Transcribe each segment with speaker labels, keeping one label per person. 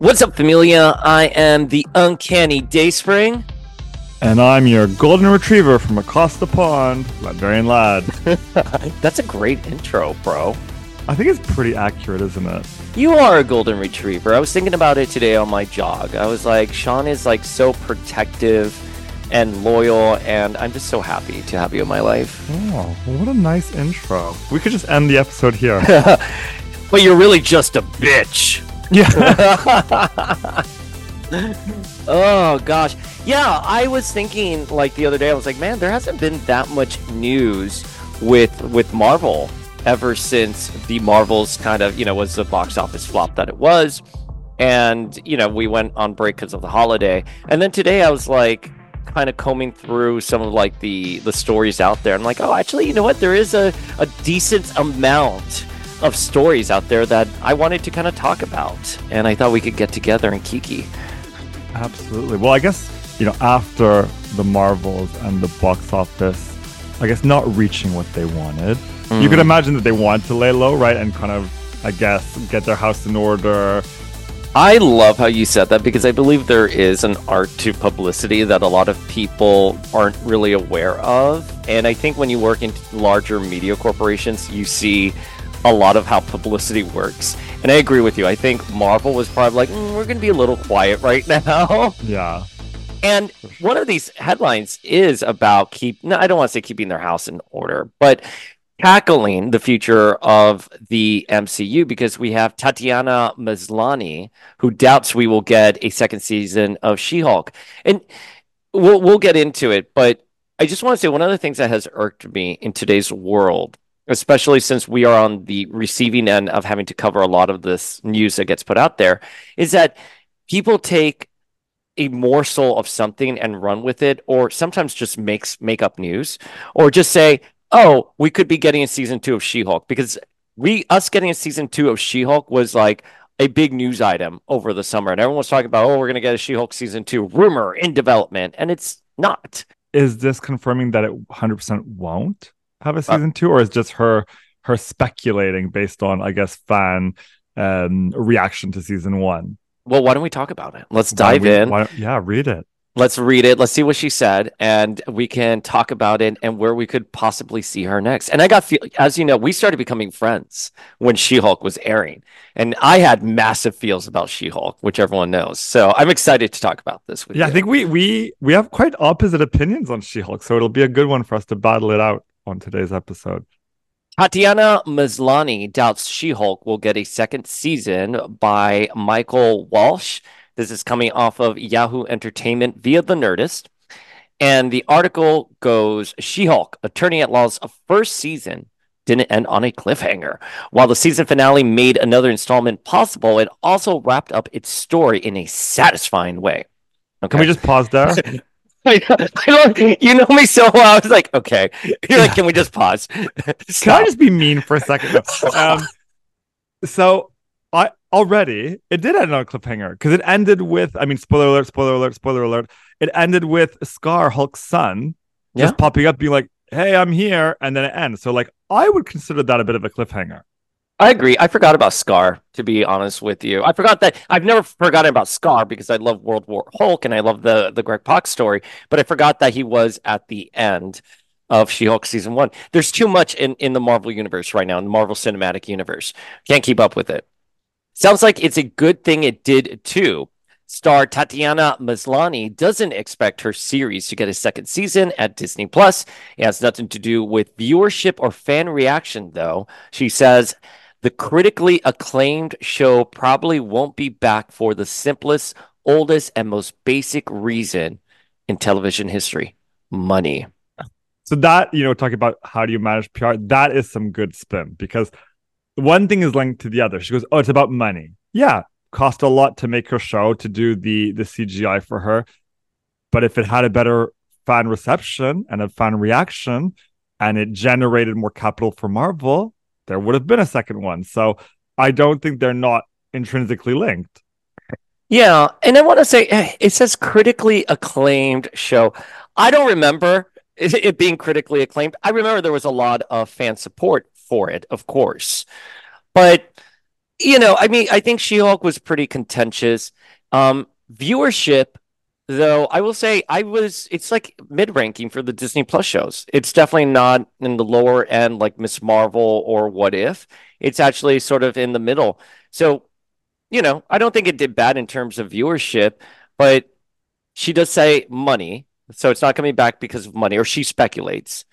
Speaker 1: What's up, familia? I am the Uncanny Dayspring.
Speaker 2: And I'm your golden retriever from across the pond, Latverian Lad.
Speaker 1: That's a great intro, bro.
Speaker 2: I think it's pretty accurate, isn't it?
Speaker 1: You are a golden retriever. I was thinking about it today on my jog. I was like, Sean is like so protective and loyal, and I'm just so happy to have you in my life.
Speaker 2: Oh, what a nice intro. We could just end the episode here.
Speaker 1: but you're really just a bitch.
Speaker 2: Yeah.
Speaker 1: oh gosh. Yeah, I was thinking like the other day I was like, man, there hasn't been that much news with with Marvel ever since the Marvels kind of, you know, was the box office flop that it was. And, you know, we went on break because of the holiday. And then today I was like kind of combing through some of like the the stories out there. I'm like, oh actually, you know what? There is a, a decent amount of stories out there that I wanted to kind of talk about. And I thought we could get together and kiki.
Speaker 2: Absolutely. Well, I guess, you know, after the Marvels and the box office, I guess not reaching what they wanted, mm. you could imagine that they want to lay low, right? And kind of, I guess, get their house in order.
Speaker 1: I love how you said that because I believe there is an art to publicity that a lot of people aren't really aware of. And I think when you work in larger media corporations, you see a lot of how publicity works. And I agree with you. I think Marvel was probably like, mm, we're going to be a little quiet right now.
Speaker 2: Yeah.
Speaker 1: And one of these headlines is about keep. No, I don't want to say keeping their house in order, but tackling the future of the MCU because we have Tatiana Maslany who doubts we will get a second season of She-Hulk, and we'll we'll get into it. But I just want to say one of the things that has irked me in today's world especially since we are on the receiving end of having to cover a lot of this news that gets put out there, is that people take a morsel of something and run with it, or sometimes just makes make up news, or just say, "Oh, we could be getting a season two of She-Hulk," because we us getting a season two of She-Hulk was like a big news item over the summer, and everyone was talking about, "Oh, we're going to get a She-Hulk season two rumor in development," and it's not.
Speaker 2: Is this confirming that it 100% won't? Have a uh, season two, or is just her her speculating based on, I guess, fan um, reaction to season one?
Speaker 1: Well, why don't we talk about it? Let's dive we, in.
Speaker 2: yeah, read it.
Speaker 1: Let's read it. Let's see what she said, and we can talk about it and where we could possibly see her next. And I got, feel, as you know, we started becoming friends when She Hulk was airing, and I had massive feels about She Hulk, which everyone knows. So I'm excited to talk about this with
Speaker 2: yeah,
Speaker 1: you.
Speaker 2: I think we we we have quite opposite opinions on She Hulk, so it'll be a good one for us to battle it out on today's episode.
Speaker 1: Tatiana Maslany doubts She Hulk will get a second season by Michael Walsh. This is coming off of Yahoo Entertainment via The Nerdist. And the article goes She Hulk, Attorney at Law's first season didn't end on a cliffhanger. While the season finale made another installment possible, it also wrapped up its story in a satisfying way.
Speaker 2: Okay. Can we just pause there?
Speaker 1: I, I you know me so well. I was like, okay. You're like, can we just pause?
Speaker 2: can I just be mean for a second? Um, so I already it did end on a cliffhanger because it ended with. I mean, spoiler alert! Spoiler alert! Spoiler alert! It ended with Scar Hulk's son, just yeah. popping up, being like, "Hey, I'm here," and then it ends. So, like, I would consider that a bit of a cliffhanger.
Speaker 1: I agree. I forgot about Scar, to be honest with you. I forgot that I've never forgotten about Scar because I love World War Hulk and I love the the Greg Pak story, but I forgot that he was at the end of She-Hulk season one. There's too much in, in the Marvel universe right now, in the Marvel Cinematic Universe. Can't keep up with it. Sounds like it's a good thing it did too. Star Tatiana Maslany doesn't expect her series to get a second season at Disney Plus. It has nothing to do with viewership or fan reaction, though. She says the critically acclaimed show probably won't be back for the simplest, oldest, and most basic reason in television history money.
Speaker 2: So, that, you know, talking about how do you manage PR, that is some good spin because one thing is linked to the other. She goes, Oh, it's about money. Yeah, cost a lot to make her show to do the the CGI for her. But if it had a better fan reception and a fan reaction and it generated more capital for Marvel, there would have been a second one. So I don't think they're not intrinsically linked.
Speaker 1: Yeah, and I want to say eh, it says critically acclaimed show. I don't remember it being critically acclaimed. I remember there was a lot of fan support for it, of course. But You know, I mean, I think She-Hulk was pretty contentious. Um, viewership, though, I will say I was it's like mid-ranking for the Disney Plus shows. It's definitely not in the lower end like Miss Marvel or What If. It's actually sort of in the middle. So, you know, I don't think it did bad in terms of viewership, but she does say money. So it's not coming back because of money, or she speculates.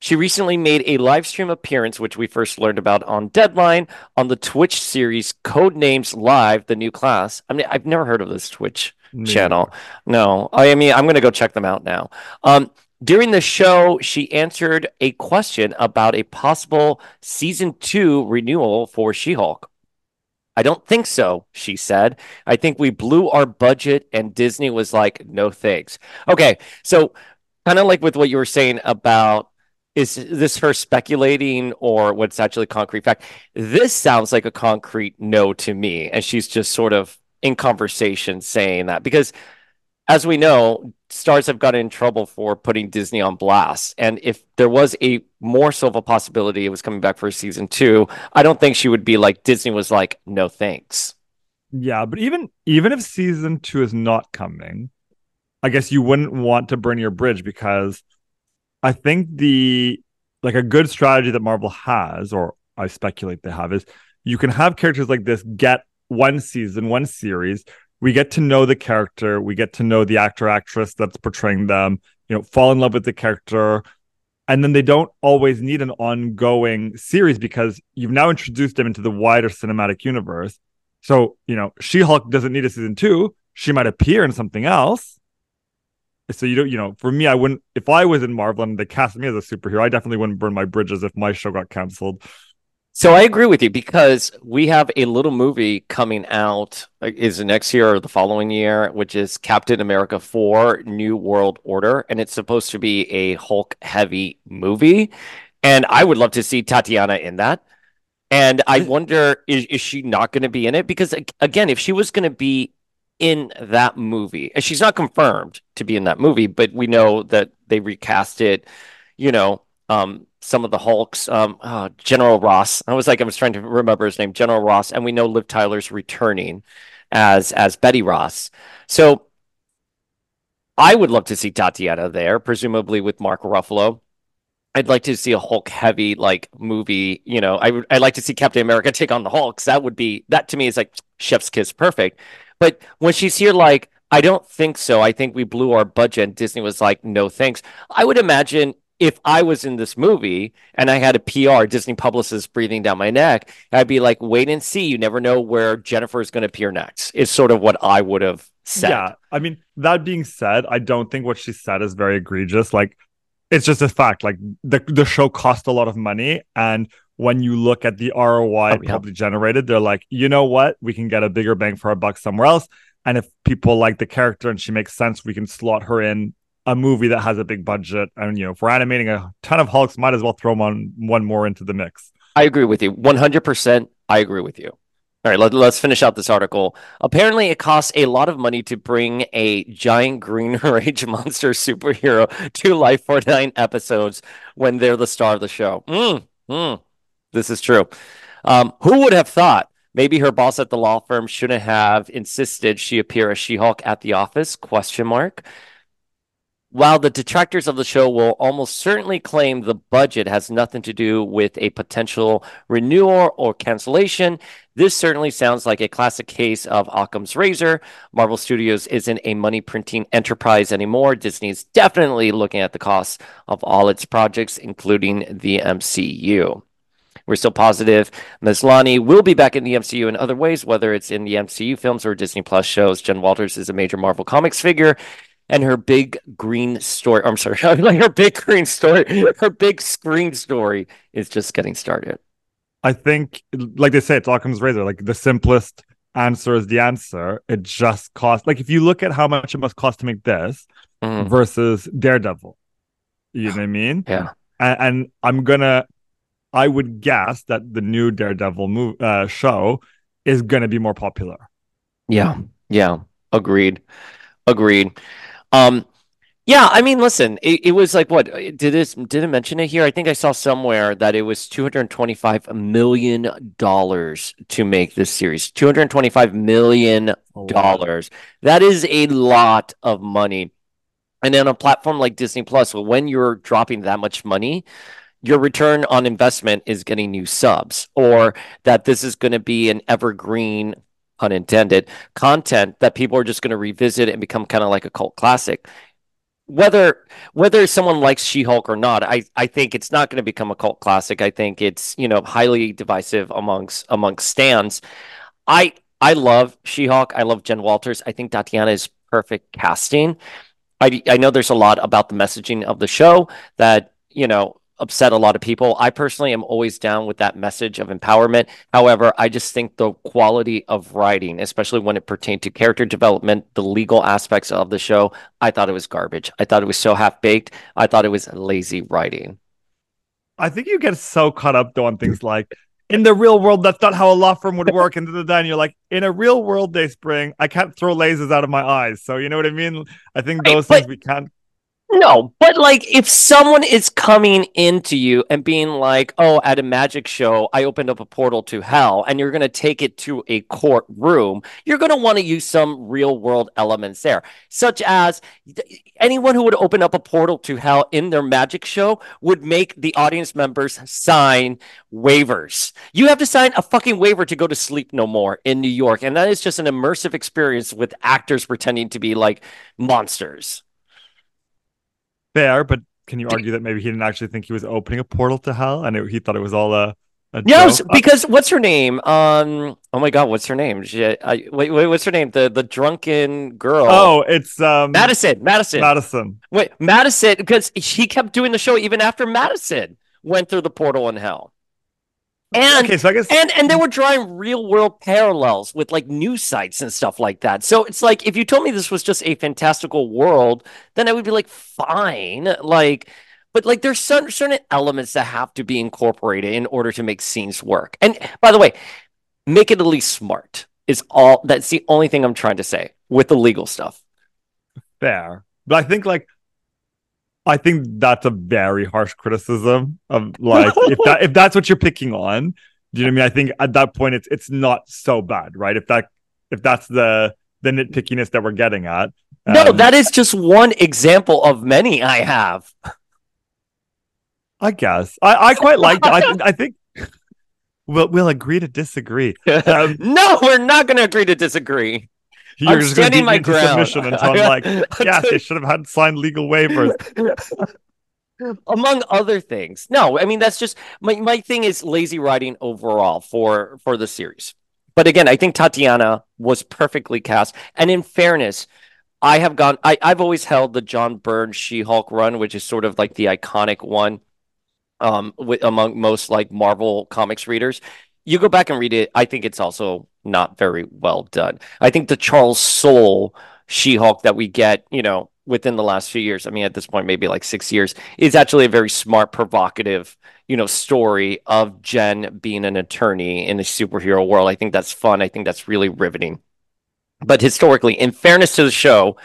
Speaker 1: She recently made a live stream appearance, which we first learned about on Deadline, on the Twitch series Codenames Live, the new class. I mean, I've never heard of this Twitch Channel. No, I mean, I'm going to go check them out now. Um, during the show, she answered a question about a possible season two renewal for She Hulk. I don't think so, she said. I think we blew our budget and Disney was like, no thanks. Okay, so kind of like with what you were saying about is this her speculating or what's actually concrete fact? This sounds like a concrete no to me. And she's just sort of in conversation saying that because as we know, stars have gotten in trouble for putting Disney on blast. And if there was a more of a possibility it was coming back for season two, I don't think she would be like Disney was like, no thanks.
Speaker 2: Yeah, but even even if season two is not coming, I guess you wouldn't want to burn your bridge because I think the like a good strategy that Marvel has, or I speculate they have, is you can have characters like this get one season, one series. We get to know the character, we get to know the actor actress that's portraying them, you know, fall in love with the character. And then they don't always need an ongoing series because you've now introduced them into the wider cinematic universe. So, you know, She Hulk doesn't need a season two. She might appear in something else, so you don't you know for me i wouldn't if i was in marvel and they cast me as a superhero i definitely wouldn't burn my bridges if my show got canceled
Speaker 1: so i agree with you because we have a little movie coming out is it next year or the following year which is captain america 4 new world order and it's supposed to be a hulk heavy movie and i would love to see tatiana in that and i wonder is, is she not going to be in it because again if she was going to be in that movie. And she's not confirmed to be in that movie, but we know that they recast it, you know, um, some of the Hulks, um, oh, General Ross. I was like, I was trying to remember his name, General Ross, and we know Liv Tyler's returning as as Betty Ross. So I would love to see Tatiana there, presumably with Mark Ruffalo. I'd like to see a Hulk heavy like movie. You know, I would I'd like to see Captain America take on the Hulks. That would be that to me is like chef's kiss perfect. But when she's here, like, I don't think so. I think we blew our budget. Disney was like, no thanks. I would imagine if I was in this movie and I had a PR, Disney publicist breathing down my neck, I'd be like, wait and see. You never know where Jennifer is going to appear next, is sort of what I would have said. Yeah.
Speaker 2: I mean, that being said, I don't think what she said is very egregious. Like, it's just a fact. Like, the, the show cost a lot of money. And when you look at the ROI oh, yeah. probably generated, they're like, you know what? We can get a bigger bang for our buck somewhere else. And if people like the character and she makes sense, we can slot her in a movie that has a big budget. And, you know, if we're animating a ton of Hulks, might as well throw on one more into the mix.
Speaker 1: I agree with you. 100%. I agree with you. All right, let, us finish out this article. Apparently, it costs a lot of money to bring a giant green rage monster superhero to life for nine episodes when they're the star of the show. Mm, mm. This is true. Um, who would have thought? Maybe her boss at the law firm shouldn't have insisted she appear as She-Hulk at the office? Question mark. While the detractors of the show will almost certainly claim the budget has nothing to do with a potential renewal or cancellation, this certainly sounds like a classic case of Occam's razor. Marvel Studios isn't a money printing enterprise anymore. Disney is definitely looking at the costs of all its projects, including the MCU. We're still positive Maslany will be back in the MCU in other ways, whether it's in the MCU films or Disney Plus shows. Jen Walters is a major Marvel Comics figure, and her big green story. I'm sorry, like her big green story, her big screen story is just getting started.
Speaker 2: I think, like they say, it's Occam's razor. Like the simplest answer is the answer. It just costs. Like if you look at how much it must cost to make this mm-hmm. versus Daredevil, you know what I mean?
Speaker 1: Yeah.
Speaker 2: And, and I'm gonna I would guess that the new Daredevil move, uh, show is to be more popular.
Speaker 1: Yeah, yeah, agreed, agreed. Um, Yeah, I mean, listen, it, it was like what did this did it mention it here? I think I saw somewhere that it was 225 million dollars to make this series. 225 million dollars. Oh, wow. That is a lot of money. And then a platform like Disney Plus, when you're dropping that much money, your return on investment is getting new subs, or that this is going to be an evergreen unintended content that people are just going to revisit and become kind of like a cult classic whether whether someone likes She-Hulk or not, I I think it's not going to become a cult classic. I think it's you know highly divisive amongst amongst stands. I I love She-Hulk. I love Jen Walters. I think Tatiana is perfect casting. I I know there's a lot about the messaging of the show that you know upset a lot of people. I personally am always down with that message of empowerment. However, I just think the quality of writing, especially when it pertained to character development, the legal aspects of the show, I thought it was garbage. I thought it was so half baked. I thought it was lazy writing.
Speaker 2: I think you get so caught up on things like in the real world, that's not how a law firm would work. And then you're like, in a real world, they Dayspring, I can't throw lasers out of my eyes. So you know what I mean? I think those right, things we can't
Speaker 1: no, but like if someone is coming into you and being like, "Oh, at a magic show, I opened up a portal to hell," and you're going to take it to a courtroom, you're going to want to use some real world elements there, such as anyone who would open up a portal to hell in their magic show would make the audience members sign waivers. You have to sign a fucking waiver to go to sleep no more in New York, and that is just an immersive experience with actors pretending to be like monsters
Speaker 2: fair, but can you argue that maybe he didn't actually think he was opening a portal to hell and it, he thought it was all a
Speaker 1: Yes, because what's her name? Um, oh my god, what's her name? She, I, wait, wait, what's her name? The the drunken girl.
Speaker 2: Oh, it's um
Speaker 1: Madison. Madison.
Speaker 2: Madison.
Speaker 1: Wait, Madison, because he kept doing the show even after Madison went through the portal in hell. And okay, so I guess and and they were drawing real world parallels with like news sites and stuff like that. So it's like if you told me this was just a fantastical world, then I would be like, fine. Like, but like there's certain certain elements that have to be incorporated in order to make scenes work. And by the way, make it at least smart is all that's the only thing I'm trying to say with the legal stuff.
Speaker 2: Fair. But I think like I think that's a very harsh criticism of like if that if that's what you're picking on. Do you know what I mean? I think at that point it's it's not so bad, right? If that if that's the the nitpickiness that we're getting at.
Speaker 1: No, um, that is just one example of many I have.
Speaker 2: I guess I, I quite like I I think we'll we'll agree to disagree.
Speaker 1: Um, no, we're not going to agree to disagree.
Speaker 2: You're I'm just standing my ground. Until I'm like, yes, they should have had signed legal waivers.
Speaker 1: Among other things. No, I mean that's just my, my thing is lazy writing overall for for the series. But again, I think Tatiana was perfectly cast. And in fairness, I have gone I, I've always held the John Byrne She-Hulk run, which is sort of like the iconic one um with, among most like Marvel comics readers. You go back and read it, I think it's also not very well done. I think the Charles Soule She-Hulk that we get, you know, within the last few years, I mean, at this point, maybe like six years, is actually a very smart, provocative, you know, story of Jen being an attorney in a superhero world. I think that's fun. I think that's really riveting. But historically, in fairness to the show,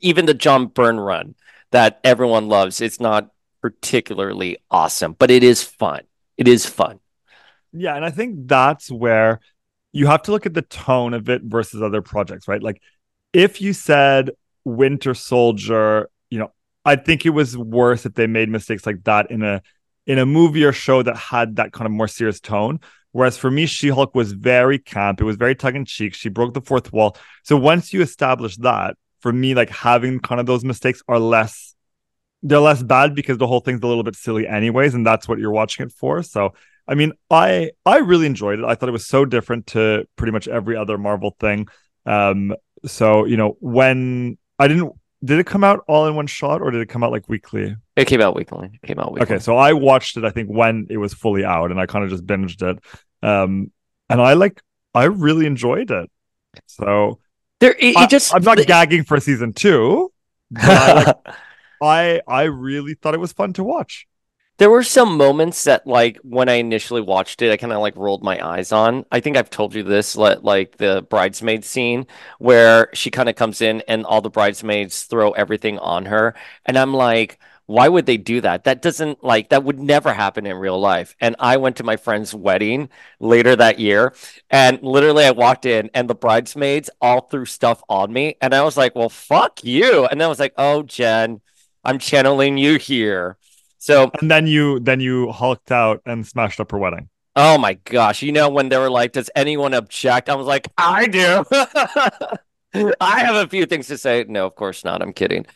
Speaker 1: even the John Byrne run that everyone loves, it's not particularly awesome, but it is fun. It is fun.
Speaker 2: Yeah, and I think that's where you have to look at the tone of it versus other projects, right? Like if you said Winter Soldier, you know, I think it was worse if they made mistakes like that in a in a movie or show that had that kind of more serious tone. Whereas for me, She Hulk was very camp. It was very tongue in cheek. She broke the fourth wall. So once you establish that, for me, like having kind of those mistakes are less, they're less bad because the whole thing's a little bit silly, anyways, and that's what you're watching it for. So I mean, I I really enjoyed it. I thought it was so different to pretty much every other Marvel thing. Um, so you know, when I didn't did it come out all in one shot or did it come out like weekly?
Speaker 1: It came out weekly. It came out weekly.
Speaker 2: Okay, so I watched it I think when it was fully out and I kind of just binged it. Um and I like I really enjoyed it. So
Speaker 1: there it, it just
Speaker 2: I, am not the... gagging for season 2, but I, like, I I really thought it was fun to watch
Speaker 1: There were some moments that, like, when I initially watched it, I kind of like rolled my eyes on. I think I've told you this, like, like the bridesmaid scene where she kind of comes in and all the bridesmaids throw everything on her. And I'm like, why would they do that? That doesn't like that would never happen in real life. And I went to my friend's wedding later that year, and literally I walked in and the bridesmaids all threw stuff on me, and I was like, "Well, fuck you!" And then I was like, "Oh, Jen, I'm channeling you here." So
Speaker 2: and then you then you hulked out and smashed up her wedding.
Speaker 1: Oh my gosh! You know when they were like, "Does anyone object?" I was like, "I do." I have a few things to say. No, of course not. I'm kidding.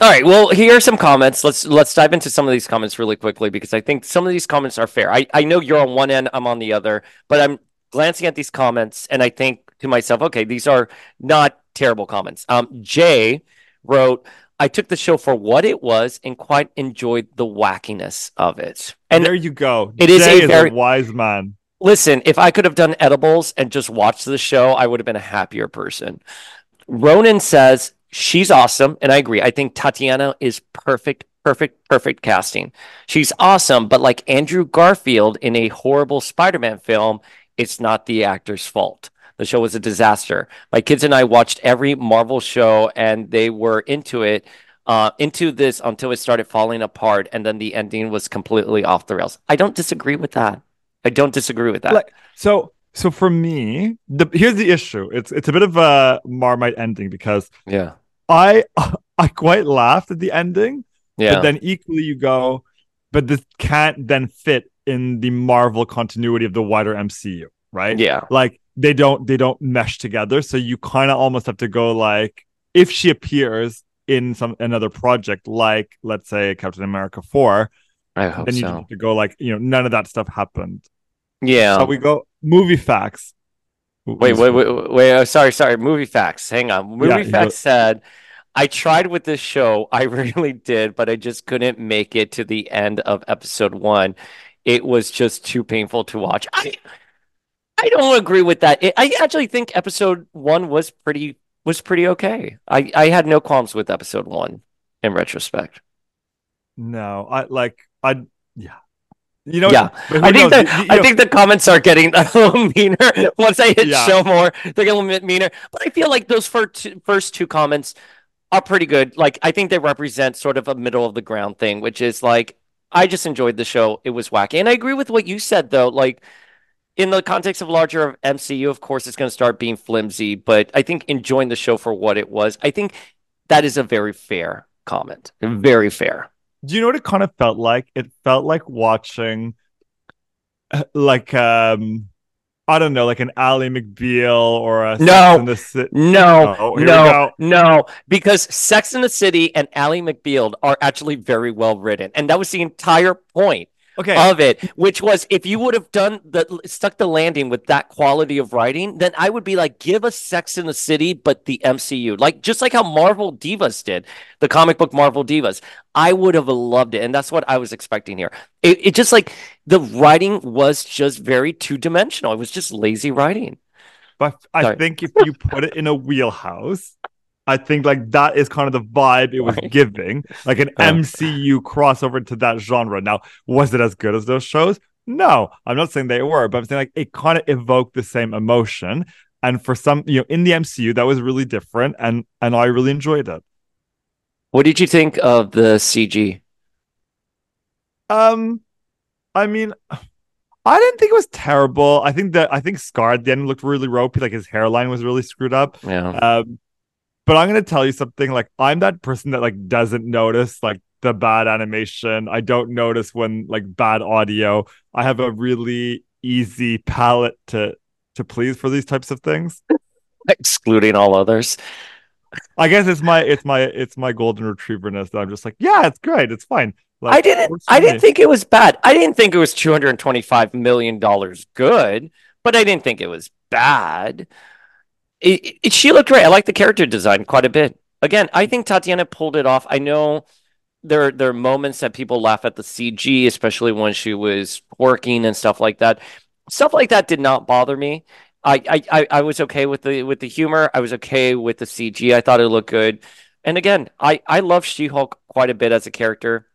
Speaker 1: All right. Well, here are some comments. Let's let's dive into some of these comments really quickly because I think some of these comments are fair. I, I know you're on one end, I'm on the other, but I'm glancing at these comments and I think to myself, okay, these are not terrible comments. Um, Jay wrote, I took the show for what it was and quite enjoyed the wackiness of it. And
Speaker 2: there you go.
Speaker 1: It is a very
Speaker 2: a wise man.
Speaker 1: Listen, if I could have done edibles and just watched the show, I would have been a happier person. Ronan says, she's awesome. And I agree. I think Tatiana is perfect, perfect, perfect casting. She's awesome. But like Andrew Garfield in a horrible Spider Man film, it's not the actor's fault. The show was a disaster. My kids and I watched every Marvel show and they were into it. Uh, into this until it started falling apart, and then the ending was completely off the rails. I don't disagree with that. I don't disagree with that.
Speaker 2: Like, so so for me, the here's the issue. It's it's a bit of a marmite ending because
Speaker 1: yeah,
Speaker 2: I I quite laughed at the ending.
Speaker 1: Yeah.
Speaker 2: But then equally you go, but this can't then fit in the Marvel continuity of the wider MCU, right?
Speaker 1: Yeah.
Speaker 2: Like they don't they don't mesh together. So you kind of almost have to go like if she appears in some another project, like let's say Captain America 4,
Speaker 1: I hope
Speaker 2: then you
Speaker 1: so.
Speaker 2: have to go like, you know, none of that stuff happened.
Speaker 1: Yeah.
Speaker 2: So we go movie facts.
Speaker 1: Wait, wait, wait, wait. Oh, sorry, sorry. Movie facts. Hang on. Movie
Speaker 2: Yeah,
Speaker 1: facts said, I tried with this show. I really did, but I just couldn't make it to the end of episode one. It was just too painful to watch. I, I don't agree with that. It, I actually think episode one was pretty was pretty okay. I, I had no qualms with episode one in retrospect.
Speaker 2: No, I like I yeah. You know,
Speaker 1: Yeah. I think
Speaker 2: knows?
Speaker 1: that
Speaker 2: You- you
Speaker 1: I
Speaker 2: know,
Speaker 1: think the comments are getting a little meaner once I hit
Speaker 2: Yeah.
Speaker 1: show more. They're getting a little bit meaner, but I feel like those first two, first two comments are pretty good. Like I think they represent sort of a middle of the ground thing, which is like I just enjoyed the show. It was wacky, and I agree with what you said though. Like in the context of larger MCU, of course, it's going to start being flimsy. But I think enjoying the show for what it was, I think that is a very fair comment. Very fair.
Speaker 2: do you know what it kind of felt like? It felt like watching uh, like um I don't know, like an Ally McBeal or a
Speaker 1: No.
Speaker 2: Sex and the Ci-
Speaker 1: No,
Speaker 2: Oh,
Speaker 1: no, no, because Sex in the City and Ally McBeal are actually very well written, and that was the entire point
Speaker 2: Okay.
Speaker 1: of it. Which was, if you would have done the stuck the landing with that quality of writing, then I would be like, give us Sex in the City, but the MCU, like just like how Marvel Divas did, the comic book Marvel Divas. I would have loved it, and that's what I was expecting here. It, it just like the writing was just very two dimensional. It was just lazy writing.
Speaker 2: But I
Speaker 1: Sorry.
Speaker 2: think if you put it in a wheelhouse, I think like that is kind of the vibe it was giving, like an
Speaker 1: Oh.
Speaker 2: MCU crossover to that genre. Now, was it as good as those shows? No, I'm not saying they were, but I'm saying like it kind of evoked the same emotion. And for some, you know, in the MCU, that was really different, and and I really enjoyed it.
Speaker 1: What did you think of the CG?
Speaker 2: Um, I mean, I didn't think it was terrible. I think that I think Scar at the end looked really ropey, like his hairline was really screwed up.
Speaker 1: Yeah.
Speaker 2: Um, but I'm gonna tell you something. Like I'm that person that like doesn't notice like the bad animation. I don't notice when like bad audio. I have a really easy palette to to please for these types of things.
Speaker 1: excluding all others.
Speaker 2: I guess it's my it's my it's my golden retrieverness that I'm just like, yeah, it's great, it's fine. Like,
Speaker 1: I didn't I didn't think it was bad. I didn't think it was 225 million dollars good, but I didn't think it was bad. It, it- she looked great. I like the character design quite a bit. Again, I think Tatiana pulled it off. I know there there are moments that people laugh at the CG, especially when she was working and stuff like that. Stuff like that did not bother me. I, I, I, was okay with the with the humor. I was okay with the CG. I thought it looked good. And again, I, I love She-Hulk quite a bit as a character.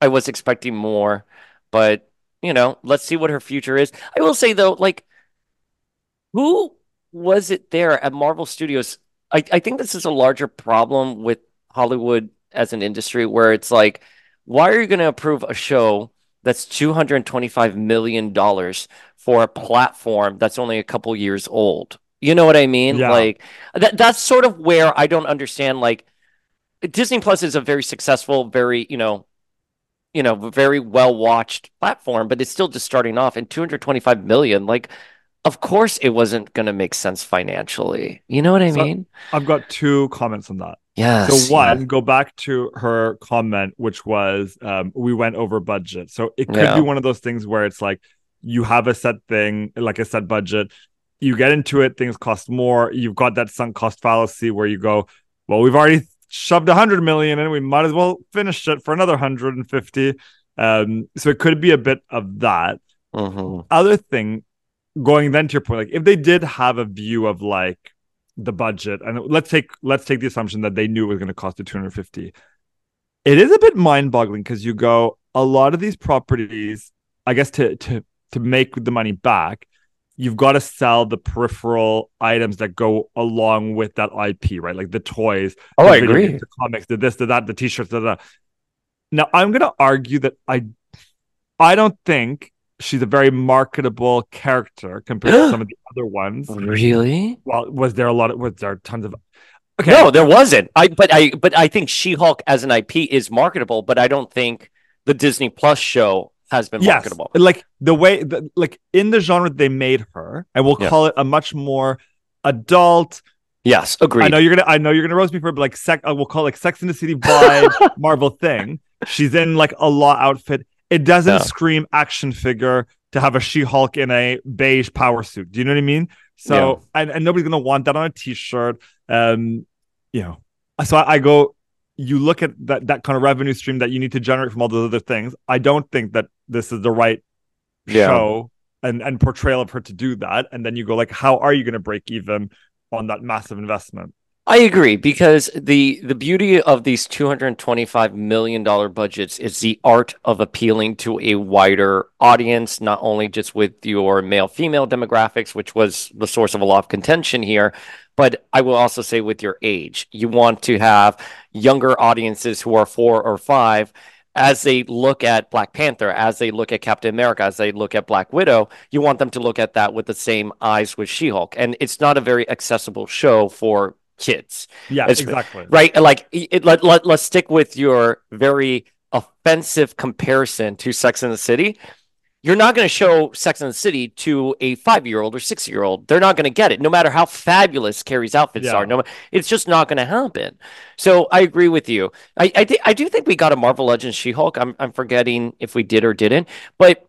Speaker 1: I was expecting more, but you know, let's see what her future is. I will say though, like, who was it there at Marvel Studios? I, I think this is a larger problem with Hollywood as an industry where it's like, why are you going to approve a show that's $225 million for a platform that's only a couple years old? You know what I mean?
Speaker 2: Yeah.
Speaker 1: Like that that's sort of where I don't understand like Disney Plus is a very successful, very, you know, you know, very well watched platform, but it's still just starting off and 225 million. Like, of course it wasn't going to make sense financially. You know what I
Speaker 2: So
Speaker 1: mean?
Speaker 2: I've got two comments on that.
Speaker 1: Yes.
Speaker 2: So one,
Speaker 1: yeah.
Speaker 2: go back to her comment, which was um, we went over budget. So it could
Speaker 1: Yeah.
Speaker 2: be one of those things where it's like you have a set thing, like a set budget. You get into it, things cost more. You've got that sunk cost fallacy where you go, well, we've already shoved a hundred million in, we might as well finish it for another hundred and fifty. Um, so it could be a bit of that.
Speaker 1: Mhm.
Speaker 2: Other thing, going then to your point, like if they did have a view of like the budget, and let's take let's take the assumption that they knew it was going to cost the 250. It is a bit mind-boggling because you go a lot of these properties, I guess to to to make the money back, you've got to sell the peripheral items that go along with that IP, right? Like the toys,
Speaker 1: Oh,
Speaker 2: the
Speaker 1: I agree.
Speaker 2: games, the comics, the this, the that, the t-shirts, the that. Now I'm gonna argue that I I don't think she's a very marketable character compared to some of the other ones.
Speaker 1: Really?
Speaker 2: Well, was there a lot of was there tons of okay
Speaker 1: No, there wasn't. I but I but I think She-Hulk as an IP is marketable, but I don't think the Disney Plus show has been
Speaker 2: yes,
Speaker 1: marketable.
Speaker 2: like the way the, like in the genre they made her, and we'll
Speaker 1: Yeah.
Speaker 2: call it a much more adult.
Speaker 1: Yes, agreed.
Speaker 2: I know you're gonna I know you're gonna roast me for it, but like sec uh, we'll call it like Sex in the City vibe Marvel thing. She's in like a law outfit. It doesn't
Speaker 1: Yeah.
Speaker 2: scream action figure to have a She-Hulk in a beige power suit. Do you know what I mean? So and, and nobody's gonna want that on a t-shirt. Um, you know. So I, I go, you look at that that kind of revenue stream that you need to generate from all those other things. I don't think that this is the right
Speaker 1: Yeah.
Speaker 2: show and and portrayal of her to do that. And then you go like, how are you gonna break even on that massive investment?
Speaker 1: I agree because the the beauty of these 225 million dollar budgets is the art of appealing to a wider audience, not only just with your male female demographics, which was the source of a lot of contention here, but I will also say with your age. You want to have younger audiences who are 4 or 5 as they look at Black Panther, as they look at Captain America, as they look at Black Widow, you want them to look at that with the same eyes with She-Hulk. And it's not a very accessible show for kids
Speaker 2: Yeah,
Speaker 1: It's-
Speaker 2: exactly.
Speaker 1: right? Like, it, let, let, let's stick with your very offensive comparison to Sex and the City. You're not going to show Sex and the City to a five year old or six year old. They're not going to get it, no matter how fabulous Carrie's outfits
Speaker 2: Yeah.
Speaker 1: are. No, it's just not going to happen. So I agree with you. I I, thi- I do think we got a Marvel Legends She Hulk. I'm I'm forgetting if we did or didn't, but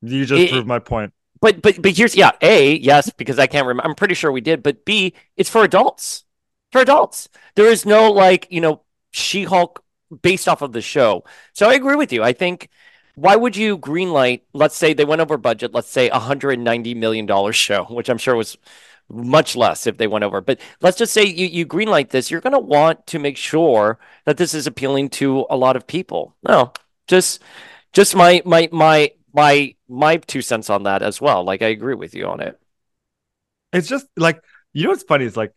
Speaker 2: You just
Speaker 1: It-
Speaker 2: proved my point.
Speaker 1: but but but here's yeah a yes because I can't remember. I'm pretty sure we did, but b it's for adults. For adults, there is no like you know She Hulk based off of the show. So I agree with you. I think why would you greenlight? Let's say they went over budget. Let's say a hundred and ninety million dollars show, which I'm sure was much less if they went over. But let's just say you you greenlight this. You're going to want to make sure that this is appealing to a lot of people. No, just just my my my my my two cents on that as well. Like I agree with you on it.
Speaker 2: It's just like you know what's funny is like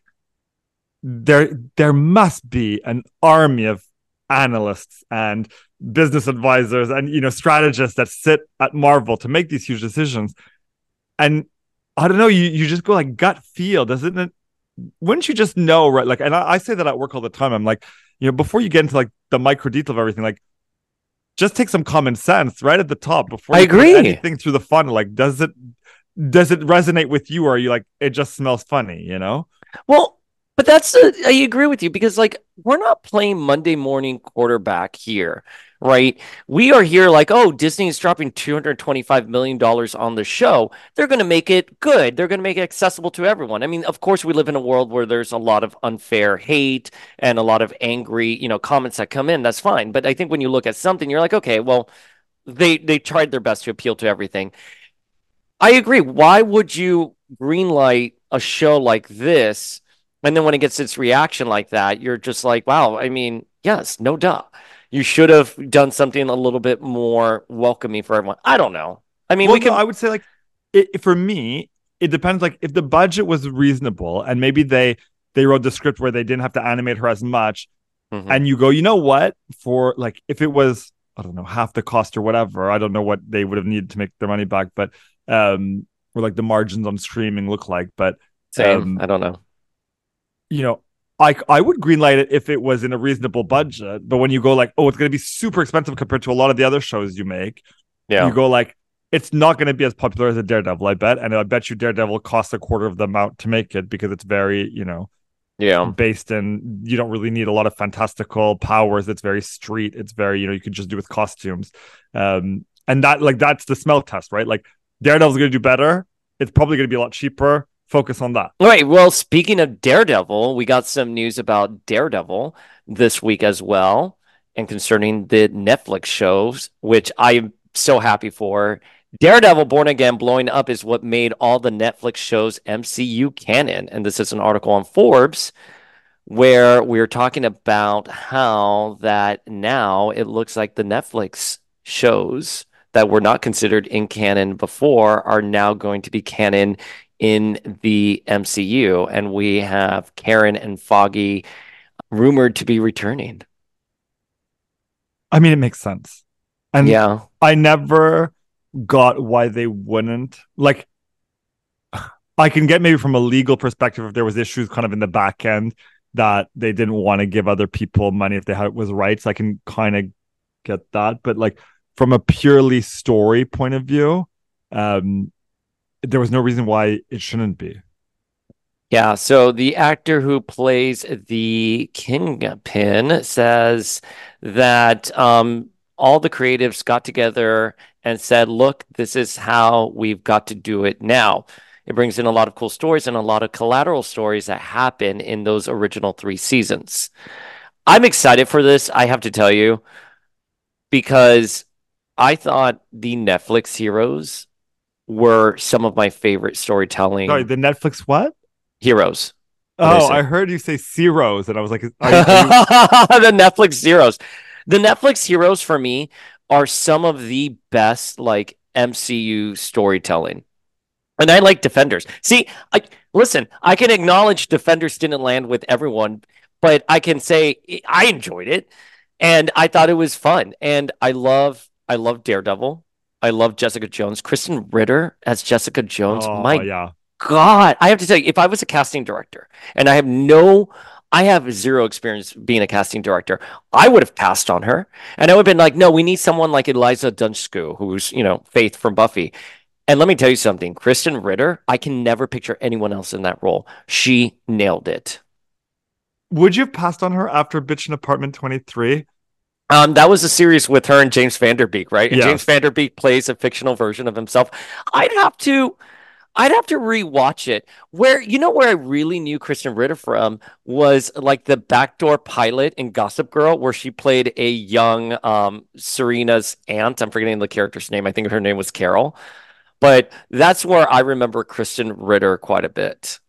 Speaker 2: there there must be an army of analysts and business advisors and you know strategists that sit at Marvel to make these huge decisions. And I don't know, you you just go like gut feel, doesn't it? Wouldn't you just know, right? Like, and I, I say that at work all the time. I'm like, you know, before you get into like the micro detail of everything, like just take some common sense right at the top before
Speaker 1: I agree.
Speaker 2: anything through the funnel. Like, does it does it resonate with you, or are you like it just smells funny? You know?
Speaker 1: Well, but that's uh, I agree with you because like we're not playing Monday morning quarterback here, right? We are here like, oh, Disney is dropping 225 million dollars on the show. They're going to make it good. They're going to make it accessible to everyone. I mean, of course, we live in a world where there's a lot of unfair hate and a lot of angry, you know, comments that come in. That's fine. But I think when you look at something, you're like, okay, well, they they tried their best to appeal to everything. I agree. Why would you greenlight a show like this? And then when it gets its reaction like that, you're just like, wow, I mean, yes, no duh. you should have done something a little bit more welcoming for everyone. I don't know. I mean,
Speaker 2: well,
Speaker 1: we can.
Speaker 2: no, I would say like it, for me, it depends. Like if the budget was reasonable and maybe they they wrote the script where they didn't have to animate her as much,
Speaker 1: Mhm.
Speaker 2: and you go, you know what? For like if it was I don't know half the cost or whatever, I don't know what they would have needed to make their money back, but um, or like the margins on streaming look like, but
Speaker 1: Same.
Speaker 2: um,
Speaker 1: I don't know.
Speaker 2: You know. I, I would greenlight it if it was in a reasonable budget, but when you go like, oh, it's going to be super expensive compared to a lot of the other shows you make,
Speaker 1: Yeah.
Speaker 2: you go like it's not going to be as popular as a Daredevil, I bet, and I bet you Daredevil costs a quarter of the amount to make it because it's very, you know,
Speaker 1: yeah.
Speaker 2: based in. You don't really need a lot of fantastical powers. It's very street. It's very, you know, you could just do with costumes, um, and that like that's the smell test, right? Like Daredevil's going to do better. It's probably going to be a lot cheaper. Focus on that.
Speaker 1: All right. Well, speaking of Daredevil, we got some news about Daredevil this week as well, and concerning the Netflix shows, which I'm so happy for. Daredevil Born Again blowing up is what made all the Netflix shows MCU canon. And this is an article on Forbes where we're talking about how that now it looks like the Netflix shows that were not considered in canon before are now going to be canon in the MCU. And we have Karen and Foggy rumored to be returning.
Speaker 2: I mean, it makes sense, and
Speaker 1: yeah.
Speaker 2: I never got why they wouldn't like. I can get maybe from a legal perspective if there was issues kind of in the back end that they didn't want to give other people money if they had it was rights. I can kind of get that, but like from a purely story point of view, um, there was no reason why it shouldn't be.
Speaker 1: Yeah, so the actor who plays the Kingpin says that um, all the creatives got together and said, look, this is how we've got to do it now. It brings in a lot of cool stories and a lot of collateral stories that happen in those original three seasons. I'm excited for this, I have to tell you, because I thought the Netflix heroes were some of my favorite storytelling
Speaker 2: Sorry, the Netflix what?
Speaker 1: heroes.
Speaker 2: Oh. I heard you say zeros, and I was like, are you- are you-
Speaker 1: the Netflix zeros. The Netflix heroes for me are some of the best like MCU storytelling. And I like Defenders. See, I listen, I can acknowledge Defenders didn't land with everyone, but I can say I enjoyed it and I thought it was fun. And I love I love Daredevil. I love Jessica Jones. Krysten Ritter as Jessica Jones.
Speaker 2: oh,
Speaker 1: My
Speaker 2: yeah.
Speaker 1: God, I have to tell you, if I was a casting director and I have no, I have zero experience being a casting director, I would have passed on her. And I would have been like, no, we need someone like Eliza Dushku, who's, you know, Faith from Buffy. And let me tell you something, Krysten Ritter, I can never picture anyone else in that role. She nailed it.
Speaker 2: Would you have passed on her after Bitch in Apartment 23?
Speaker 1: Um, that was a series with her and James Van Der Beek, right? And
Speaker 2: Yes.
Speaker 1: James Van Der Beek plays a fictional version of himself. I'd have to, I'd have to rewatch it. Where you know where I really knew Krysten Ritter from was like the backdoor pilot in Gossip Girl, where she played a young um Serena's aunt. I'm forgetting the character's name. I think her name was Carol. But that's where I remember Krysten Ritter quite a bit.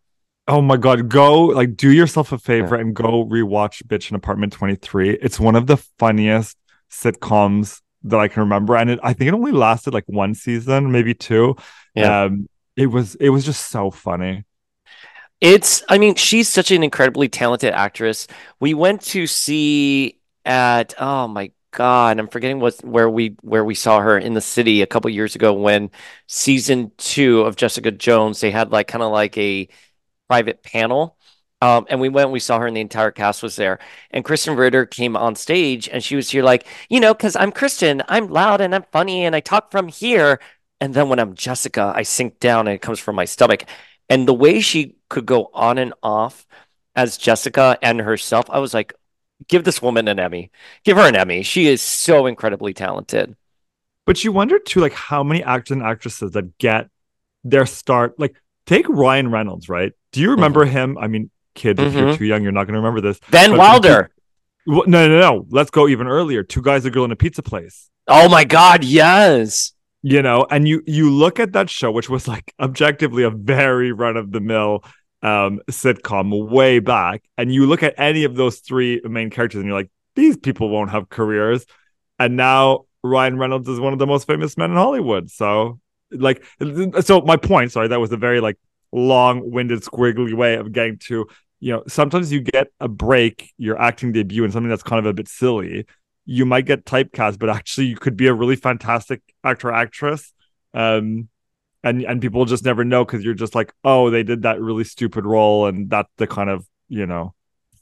Speaker 2: Oh my god, go like do yourself a favor and go rewatch Bitch in Apartment 23. It's one of the funniest sitcoms that I can remember. And it, I think it only lasted like one season, maybe two.
Speaker 1: Yeah.
Speaker 2: Um it was it was just so funny.
Speaker 1: It's, I mean, she's such an incredibly talented actress. We went to see at, oh my God, I'm forgetting what where we where we saw her in the city a couple years ago when season two of Jessica Jones, they had like kind of like a private panel. Um, and we went we saw her and the entire cast was there. And Krysten Ritter came on stage and she was here like, you know, because I'm Krysten, I'm loud and I'm funny and I talk from here. And then when I'm Jessica, I sink down and it comes from my stomach. And the way she could go on and off as Jessica and herself, I was like, give this woman an Emmy. Give her an Emmy. She is so incredibly talented.
Speaker 2: But you wonder too, like how many actors and actresses that get their start. Like take Ryan Reynolds, right? Do you remember him? I mean, kids, if you're
Speaker 1: Mhm.
Speaker 2: too young, you're not going to remember this. Van
Speaker 1: Wilder.
Speaker 2: Well, No, no, no. Let's go even earlier. Two guys, a girl in a pizza place.
Speaker 1: Oh my God, yes.
Speaker 2: you know and you you look at that show which was like objectively a very run of the mill um sitcom way back and you look at any of those three main characters and you're like these people won't have careers. And now Ryan Reynolds is one of the most famous men in Hollywood. So, like, so my point, sorry, that was a very like long-winded, squiggly way of getting to, you know, sometimes you get a break, your acting debut, and something that's kind of a bit silly. You might get typecast, but actually, you could be a really fantastic actor actress. Um, and and people just never know because you're just like, oh, they did that really stupid role, and that's the kind of you know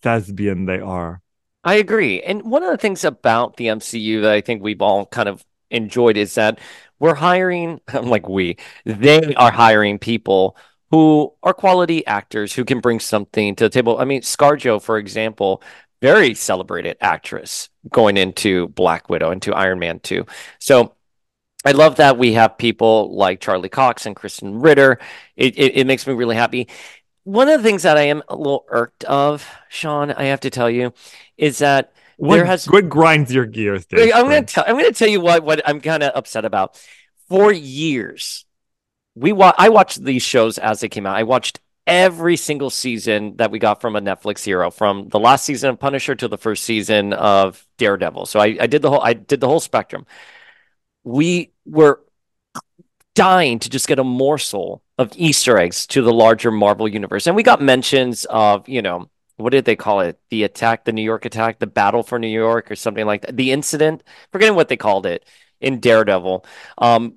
Speaker 2: thespian they are.
Speaker 1: I agree. And one of the things about the MCU that I think we've all kind of enjoyed is that we're hiring, I'm like we, they are hiring people who are quality actors who can bring something to the table. I mean, ScarJo, for example, very celebrated actress going into Black Widow, into Iron Man 2. So I love that we have people like Charlie Cox and Krysten Ritter. It, it, it makes me really happy one of the things that I am a little irked of, Sean, I have to tell you, is that
Speaker 2: what, there has what grinds your gears.
Speaker 1: Dave, I'm going to tell. I'm going to tell you what what I'm kind of upset about. For years, we wa- I watched these shows as they came out. I watched every single season that we got from a Netflix hero, from the last season of Punisher to the first season of Daredevil. So I, I did the whole I did the whole spectrum. We were dying to just get a morsel of Easter eggs to the larger Marvel universe. And we got mentions of, you know, what did they call it? The attack, the New York attack, the battle for New York, or something like that. The incident, forgetting what they called it in Daredevil. Um,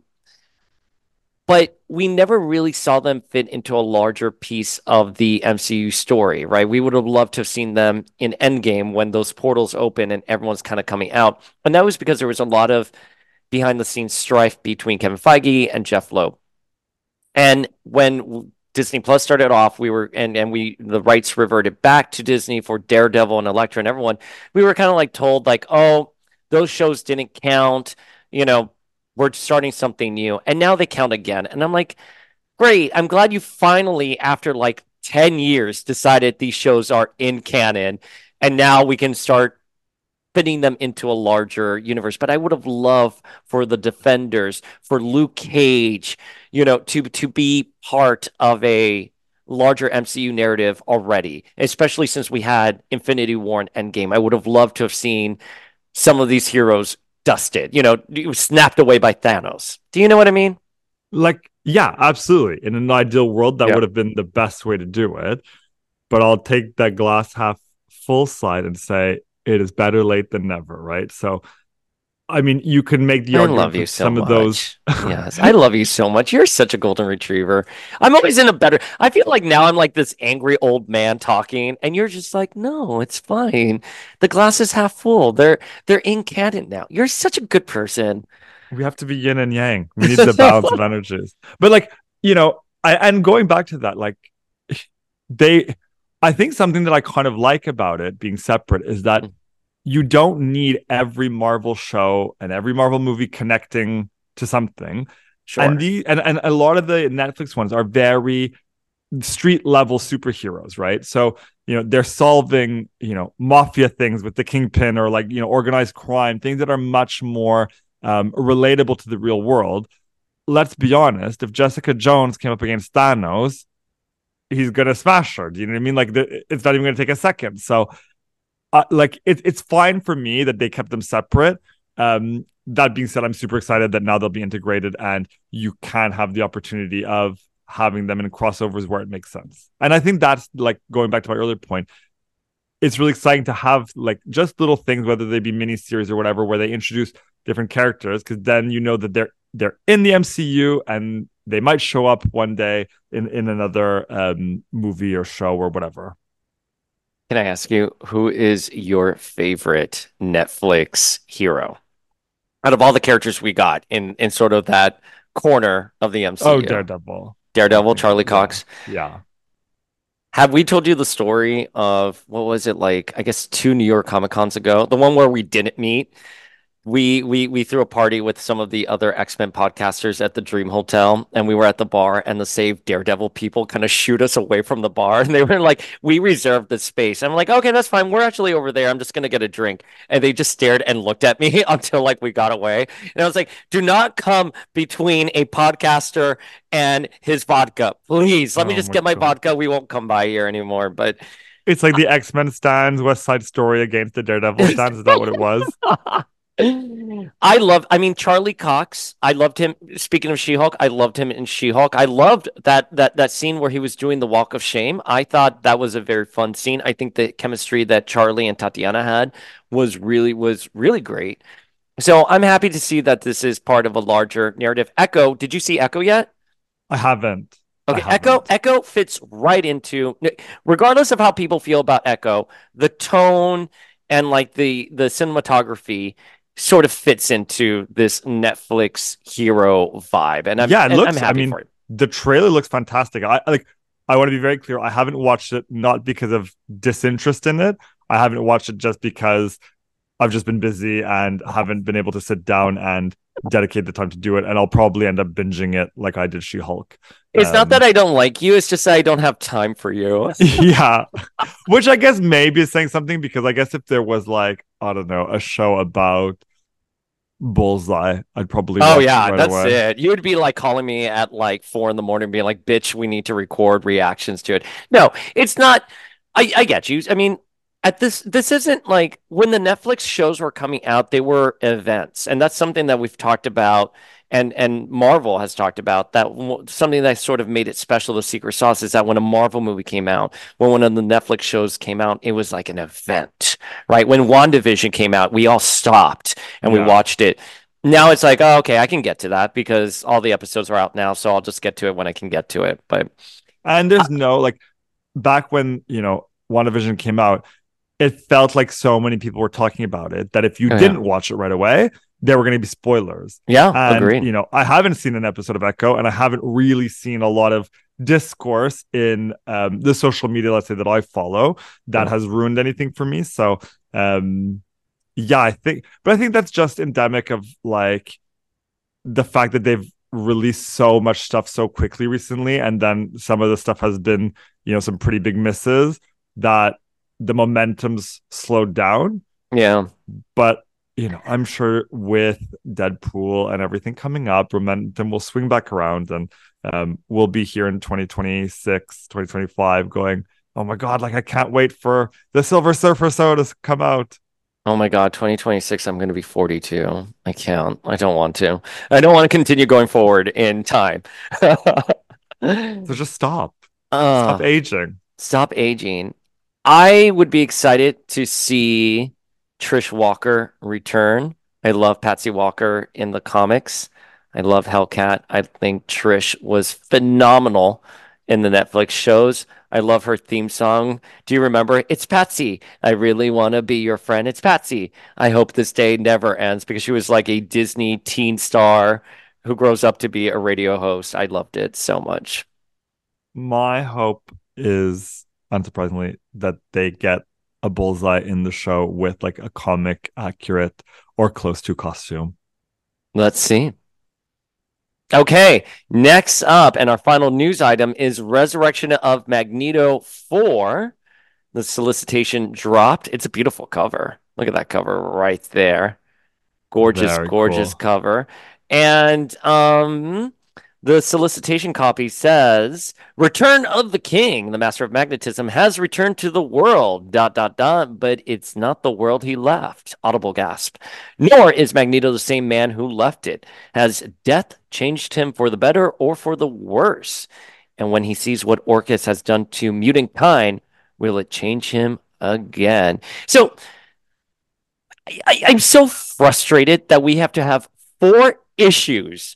Speaker 1: but we never really saw them fit into a larger piece of the MCU story, right? We would have loved to have seen them in Endgame when those portals open and everyone's kind of coming out. And that was because there was a lot of behind the scenes strife between Kevin Feige and Jeph Loeb. And when Disney Plus started off, we were and and we the rights reverted back to Disney for Daredevil and Elektra and everyone. We were kind of like told like, oh, those shows didn't count. You know, we're starting something new, and now they count again. And I'm like, great. I'm glad you finally, after like ten years, decided these shows are in canon, and now we can start fitting them into a larger universe. But I would have loved for the Defenders, for Luke Cage, you know, to to be part of a larger MCU narrative already, especially since we had Infinity War and Endgame. I would have loved to have seen some of these heroes dusted, you know, snapped away by Thanos. Do you know what I mean?
Speaker 2: Like, yeah, absolutely. In an ideal world, that would have been the best way to do it. But I'll take that glass half full slide and say it is better late than never, right? So, I mean, you can make the
Speaker 1: I
Speaker 2: argument
Speaker 1: love you so some much. of those. yes, I love you so much. You're such a golden retriever. I'm always in a better. I feel like now I'm like this angry old man talking, and you're just like, no, it's fine. The glass is half full. They're they're in canon now. You're such a good person.
Speaker 2: We have to be yin and yang. We need the balance of energies. But like you know, I and going back to that, like they I think something that I kind of like about it being separate is that mm. You don't need every Marvel show and every Marvel movie connecting to something. Sure. And the and, and a lot of the Netflix ones are very street level superheroes, right? So, you know, they're solving, you know, mafia things with the kingpin or like, you know, organized crime, things that are much more um, relatable to the real world. Let's be honest, if Jessica Jones came up against Thanos, he's gonna smash her. Do you know what I mean? Like the, it's not even gonna take a second. So, like it's it's fine for me that they kept them separate. Um, that being said, I'm super excited that now they'll be integrated and you can have the opportunity of having them in crossovers where it makes sense. And I think that's like going back to my earlier point. It's really exciting to have like just little things, whether they be mini series or whatever, where they introduce different characters, because then you know that they're they're in the MCU and they might show up one day in in another um, movie or show or whatever.
Speaker 1: Can I ask you who is your favorite Netflix hero out of all the characters we got in in sort of that corner of the MCU?
Speaker 2: Oh, Daredevil.
Speaker 1: Daredevil, Charlie Cox.
Speaker 2: Yeah. yeah.
Speaker 1: Have we told you the story of what was it like? I guess two New York Comic Cons ago, the one where we didn't meet we we we threw a party with some of the other X-Men podcasters at the Dream Hotel and we were at the bar and the Save Daredevil people kind of shoot us away from the bar and they were like we reserved the space. I'm like, "Okay, that's fine. We're actually over there. I'm just going to get a drink." And they just stared and looked at me until like we got away. And I was like, "Do not come between a podcaster and his vodka. Please. Let oh me just get my God. vodka. We won't come by here anymore." But
Speaker 2: It's like the X Men stands, West Side Story against the Daredevil stands. Is that what it was?
Speaker 1: I love. I mean, Charlie Cox. I loved him. Speaking of She-Hulk, I loved him in She-Hulk. I loved that that that scene where he was doing the Walk of Shame. I thought that was a very fun scene. I think the chemistry that Charlie and Tatiana had was really was really great. So I'm happy to see that this is part of a larger narrative. Echo, did you see Echo yet?
Speaker 2: I haven't.
Speaker 1: Okay, Echo Echo fits right into regardless of how people feel about Echo, the tone and like the the cinematography sort of fits into this Netflix hero vibe. And I'm,
Speaker 2: yeah, it looks.
Speaker 1: I'm happy
Speaker 2: I mean,
Speaker 1: for it.
Speaker 2: the trailer looks fantastic. I like. I want to be very clear. I haven't watched it not because of disinterest in it. I haven't watched it just because I've just been busy and haven't been able to sit down and dedicate the time to do it. And I'll probably end up binging it like I did She Hulk.
Speaker 1: It's
Speaker 2: Um,
Speaker 1: not that I don't like you, it's just that I don't have time for you.
Speaker 2: yeah. Which I guess maybe is saying something because I guess if there was like, I don't know, a show about Bullseye, I'd probably
Speaker 1: Oh yeah,
Speaker 2: right
Speaker 1: that's
Speaker 2: away.
Speaker 1: it. You would be like calling me at like four in the morning, being like, "Bitch, we need to record reactions to it." No, it's not. I I get you. I mean, at this this isn't like when the Netflix shows were coming out, they were events, and that's something that we've talked about, and and Marvel has talked about that. Something that sort of made it special. The secret sauce is that when a Marvel movie came out, when one of the Netflix shows came out, it was like an event, right? When WandaVision came out, we all stopped and we watched it. Now it's like, oh, okay, I can get to that because all the episodes are out now, so I'll just get to it when I can get to it. But
Speaker 2: And there's uh, no like back when, you know, WandaVision came out, it felt like so many people were talking about it that if you oh,
Speaker 1: Yeah.
Speaker 2: didn't watch it right away, there were going to be spoilers.
Speaker 1: yeah,
Speaker 2: And
Speaker 1: agreed.
Speaker 2: you know, I haven't seen an episode of Echo, and I haven't really seen a lot of discourse in um, the social media, let's say that I follow, that
Speaker 1: Yeah.
Speaker 2: has ruined anything for me. So, um, yeah, I think, but I think that's just endemic of like the fact that they've released so much stuff so quickly recently, and then some of the stuff has been, you know, some pretty big misses that the momentum's slowed down
Speaker 1: Yeah.
Speaker 2: but you know i'm sure with deadpool and everything coming up momentum will swing back around and um, we'll be here in 2026 2025 going oh my god like i can't wait for the silver surfer show to come out
Speaker 1: Oh my God, 2026, I'm going to be 42. I can't. I don't want to. I don't want to continue going forward in time.
Speaker 2: so just stop
Speaker 1: Uh,
Speaker 2: stop aging
Speaker 1: Stop aging. I would be excited to see Trish Walker return. I love Patsy Walker in the comics. I love Hellcat. I think Trish was phenomenal in the Netflix shows. I love her theme song. Do you remember? It's Patsy. I really want to be your friend. It's Patsy. I hope this day never ends because she was like a Disney teen star who grows up to be a radio host. I loved it so much.
Speaker 2: my hope is unsurprisingly that they get a bullseye in the show with like a comic accurate or close to costume
Speaker 1: Let's see. Okay, next up, and our final news item is Resurrection of Magneto 4. The solicitation dropped. It's a beautiful cover. Look at that cover right there. Gorgeous,
Speaker 2: Very
Speaker 1: gorgeous
Speaker 2: cool.
Speaker 1: cover. And um the solicitation copy says, Return of the King, the Master of Magnetism, has returned to the world, dot, dot, dot, but it's not the world he left. Audible gasp. Nor is Magneto the same man who left it. Has death changed him for the better or for the worse? And when he sees what Orchis has done to mutant kind, will it change him again? So I, I, I'm so frustrated that we have to have four issues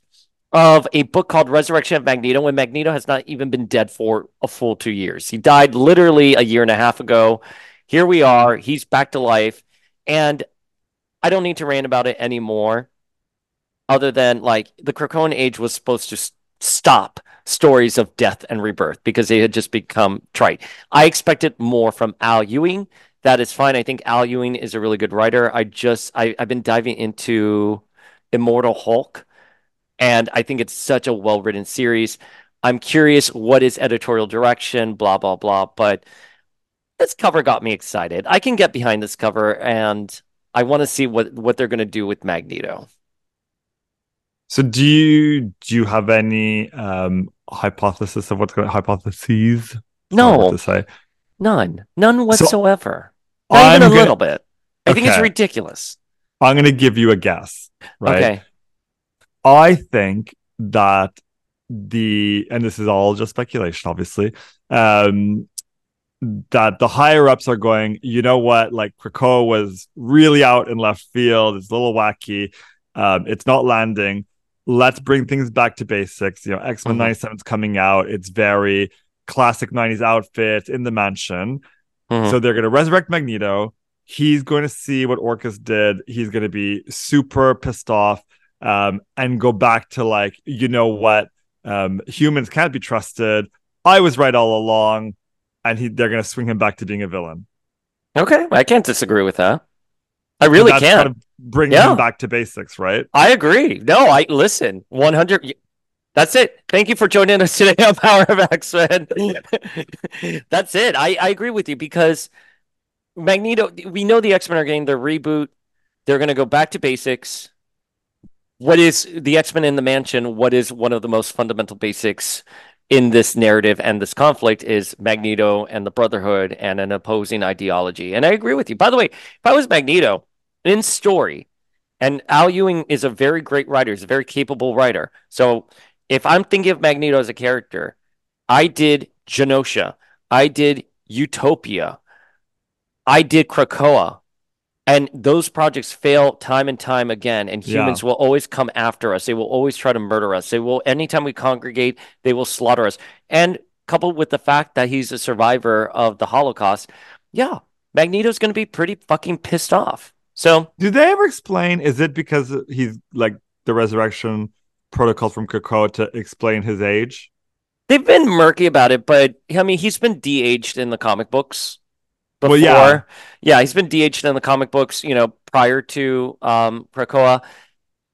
Speaker 1: of a book called Resurrection of Magneto when Magneto has not even been dead for a full two years. He died literally a year and a half ago. Here we are. He's back to life. And I don't need to rant about it anymore, other than like the Krakoan age was supposed to stop stories of death and rebirth because they had just become trite. I expected more from Al Ewing. That is fine. I think Al Ewing is a really good writer. I just I, I've been diving into Immortal Hulk, and I think it's such a well-written series. I'm curious what is editorial direction, blah blah blah. But this cover got me excited. I can get behind this cover, and I want to see what what they're going to do with Magneto.
Speaker 2: So do you do you have any um hypothesis of what's going to hypotheses? I don't know what
Speaker 1: No,
Speaker 2: to say.
Speaker 1: None. None whatsoever.
Speaker 2: So
Speaker 1: Not
Speaker 2: I'm
Speaker 1: even a
Speaker 2: gonna-
Speaker 1: little bit. I think it's ridiculous.
Speaker 2: I'm going to give you a guess, right?
Speaker 1: Okay.
Speaker 2: I think that the and this is all just speculation, obviously. Um, that the higher ups are going, you know what? Like Krakoa was really out in left field. It's a little wacky. Um, it's not landing. Let's bring things back to basics. You know, X Men
Speaker 1: Mhm.
Speaker 2: 97 is coming out. It's very classic 90s outfit in the mansion.
Speaker 1: Mhm.
Speaker 2: So they're going to resurrect Magneto. He's going to see what Orchis did. He's going to be super pissed off um, and go back to like, you know what? Um, humans can't be trusted. I was right all along. And he, they're going to swing him back to being a villain.
Speaker 1: Okay. I can't disagree with that. I really can't.
Speaker 2: kind of bringing
Speaker 1: Yeah.
Speaker 2: him back to basics, right?
Speaker 1: I agree. No, I listen. 100 That's it. Thank you for joining us today on Power of X Men. That's it. I, I agree with you because Magneto, we know the X Men are getting their reboot. They're going to go back to basics. What is the X Men in the mansion? What is one of the most fundamental basics in this narrative and this conflict is Magneto and the Brotherhood and an opposing ideology. And I agree with you. By the way, if I was Magneto in story, and Al Ewing is a very great writer, he's a very capable writer. So if I'm thinking of Magneto as a character, I did Genosha, I did Utopia, I did Krakoa. And those projects fail time and time again. And
Speaker 2: Yeah.
Speaker 1: humans will always come after us. They will always try to murder us. They will, anytime we congregate, they will slaughter us. And coupled with the fact that he's a survivor of the Holocaust, yeah, Magneto's going to be pretty fucking pissed off. So
Speaker 2: Did they ever explain? Is it because he's like the resurrection protocol from Krakoa to explain his age?
Speaker 1: They've been murky about it, but I mean, he's been de-aged in the comic books before.
Speaker 2: Well, yeah.
Speaker 1: yeah, he's been de-aged in the comic books, you know, prior to um Krakoa.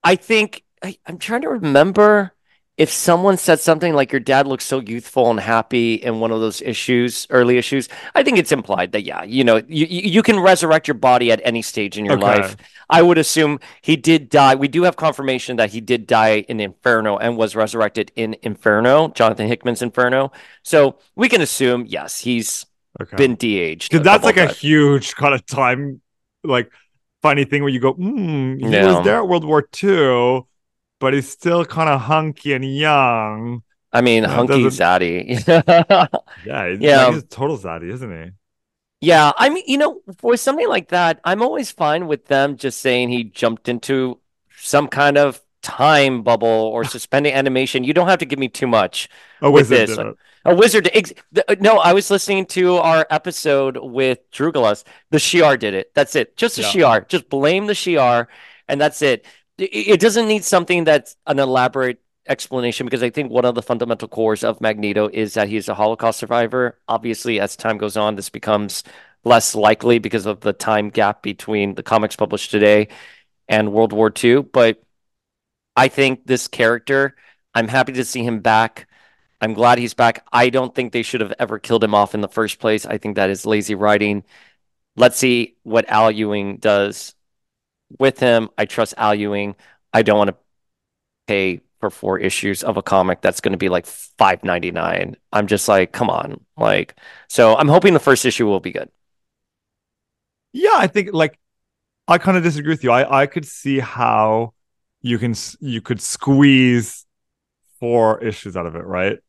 Speaker 1: I think I, I'm trying to remember if someone said something like your dad looks so youthful and happy in one of those issues, early issues. I think it's implied that yeah, you know, you you you can resurrect your body at any stage in your
Speaker 2: Okay.
Speaker 1: life. I would assume he did die. We do have confirmation that he did die in Inferno and was resurrected in Inferno, Jonathan Hickman's Inferno. So we can assume, yes, he's
Speaker 2: Okay.
Speaker 1: been de-aged.
Speaker 2: Because that's like
Speaker 1: of
Speaker 2: a huge kind of time, like funny thing where you go, hmm, he
Speaker 1: Yeah.
Speaker 2: was there at World War II, but he's still kind of hunky and young.
Speaker 1: I mean,
Speaker 2: Yeah, it
Speaker 1: hunky zaddy.
Speaker 2: Yeah, he's,
Speaker 1: Yeah.
Speaker 2: like, he's a total zaddy, isn't he?
Speaker 1: yeah, I mean, you know, for something like that, I'm always fine with them just saying he jumped into some kind of time bubble or suspending animation. You don't have to give me too much.
Speaker 2: Oh,
Speaker 1: With
Speaker 2: wizard
Speaker 1: this. A wizard. Ex- the- uh, no, I was listening to our episode with Drugalas. The Shi'ar did it. That's it. Just the
Speaker 2: Yeah.
Speaker 1: Shi'ar. Just blame the Shi'ar, and that's it. It, it doesn't need something that's an elaborate explanation because I think one of the fundamental cores of Magneto is that he's a Holocaust survivor. Obviously, as time goes on, this becomes less likely because of the time gap between the comics published today and World War II. But I think this character, I'm happy to see him back. I'm glad he's back. I don't think they should have ever killed him off in the first place. I think that is lazy writing. Let's see what Al Ewing does with him. I trust Al Ewing. I don't want to pay for four issues of a comic that's going to be like five ninety nine. I'm just like, come on, like. So I'm hoping the first issue will be good.
Speaker 2: Yeah, I think like I kind of disagree with you. I I could see how you can you could squeeze four issues out of it, right?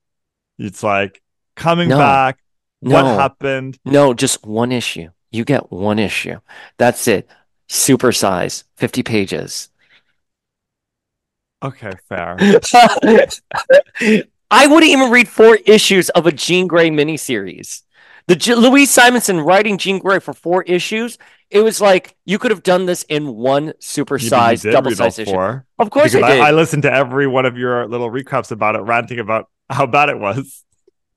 Speaker 2: It's like coming
Speaker 1: No.
Speaker 2: back, what happened?
Speaker 1: No, just one issue. You get one issue. That's it. Super size, 50 pages.
Speaker 2: Okay, fair.
Speaker 1: I wouldn't even read four issues of a Jean Grey miniseries. The J- Louise Simonson writing Jean Grey for four issues. It was like you could have done this in one super-sized,
Speaker 2: all
Speaker 1: double-sized issue.
Speaker 2: four.
Speaker 1: Of course, I did.
Speaker 2: I, listened to every one of your little recaps about it, ranting about how bad it was.